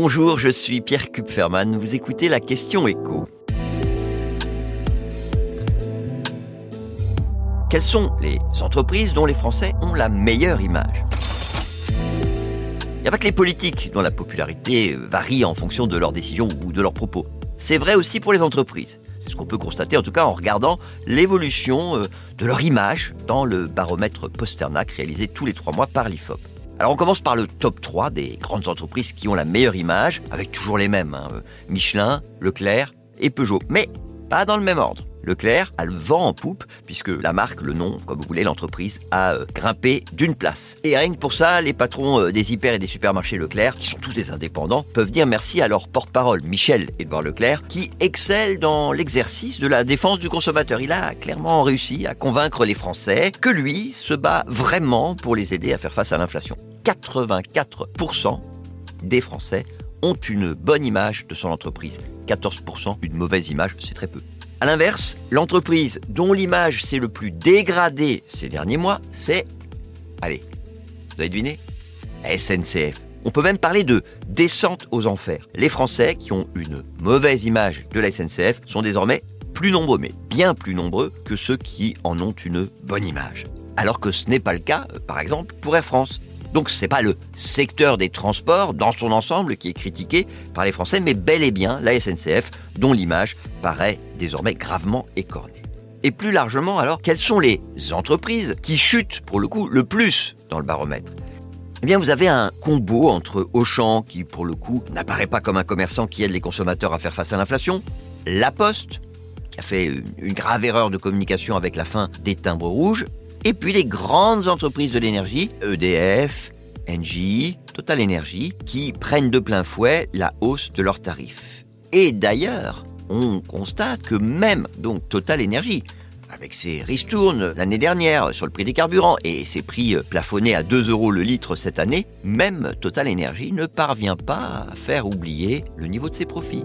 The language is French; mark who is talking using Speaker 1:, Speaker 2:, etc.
Speaker 1: Bonjour, je suis Pierre Kupferman. Vous écoutez la question écho. Quelles sont les entreprises dont les Français ont la meilleure image? Il n'y a pas que les politiques dont la popularité varie en fonction de leurs décisions ou de leurs propos. C'est vrai aussi pour les entreprises. C'est ce qu'on peut constater en tout cas en regardant l'évolution euh, de leur image dans le baromètre Posternac réalisé tous les trois mois par l'IFOP. Alors on commence par le top 3 des grandes entreprises qui ont la meilleure image, avec toujours les mêmes, hein, euh, Michelin, Leclerc et Peugeot, mais pas dans le même ordre. Leclerc a le vent en poupe, puisque la marque, le nom, comme vous voulez, l'entreprise, a euh, grimpé d'une place. Et rien que pour ça, les patrons euh, des hyper et des supermarchés Leclerc, qui sont tous des indépendants, peuvent dire merci à leur porte-parole, Michel Edouard Leclerc, qui excelle dans l'exercice de la défense du consommateur. Il a clairement réussi à convaincre les Français que lui se bat vraiment pour les aider à faire face à l'inflation. 84% des Français ont une bonne image de son entreprise. 14% une mauvaise image, c'est très peu. A l'inverse, l'entreprise dont l'image s'est le plus dégradée ces derniers mois, c'est... Allez, vous avez deviné La SNCF. On peut même parler de descente aux enfers. Les Français qui ont une mauvaise image de la SNCF sont désormais plus nombreux, mais bien plus nombreux que ceux qui en ont une bonne image. Alors que ce n'est pas le cas, par exemple, pour Air France. Donc ce n'est pas le secteur des transports dans son ensemble qui est critiqué par les Français, mais bel et bien la SNCF, dont l'image paraît désormais gravement écornée. Et plus largement alors, quelles sont les entreprises qui chutent pour le coup le plus dans le baromètre? Eh bien, vous avez un combo entre Auchan, qui pour le coup n'apparaît pas comme un commerçant qui aide les consommateurs à faire face à l'inflation, La Poste, qui a fait une grave erreur de communication avec la fin des timbres rouges, et puis les grandes entreprises de l'énergie, EDF, Engie, Total Energy, qui prennent de plein fouet la hausse de leurs tarifs. Et d'ailleurs, on constate que même Total Energy, avec ses ristournes l'année dernière sur le prix des carburants et ses prix plafonnés à 2 euros le litre cette année, même Total Energy ne parvient pas à faire oublier le niveau de ses profits.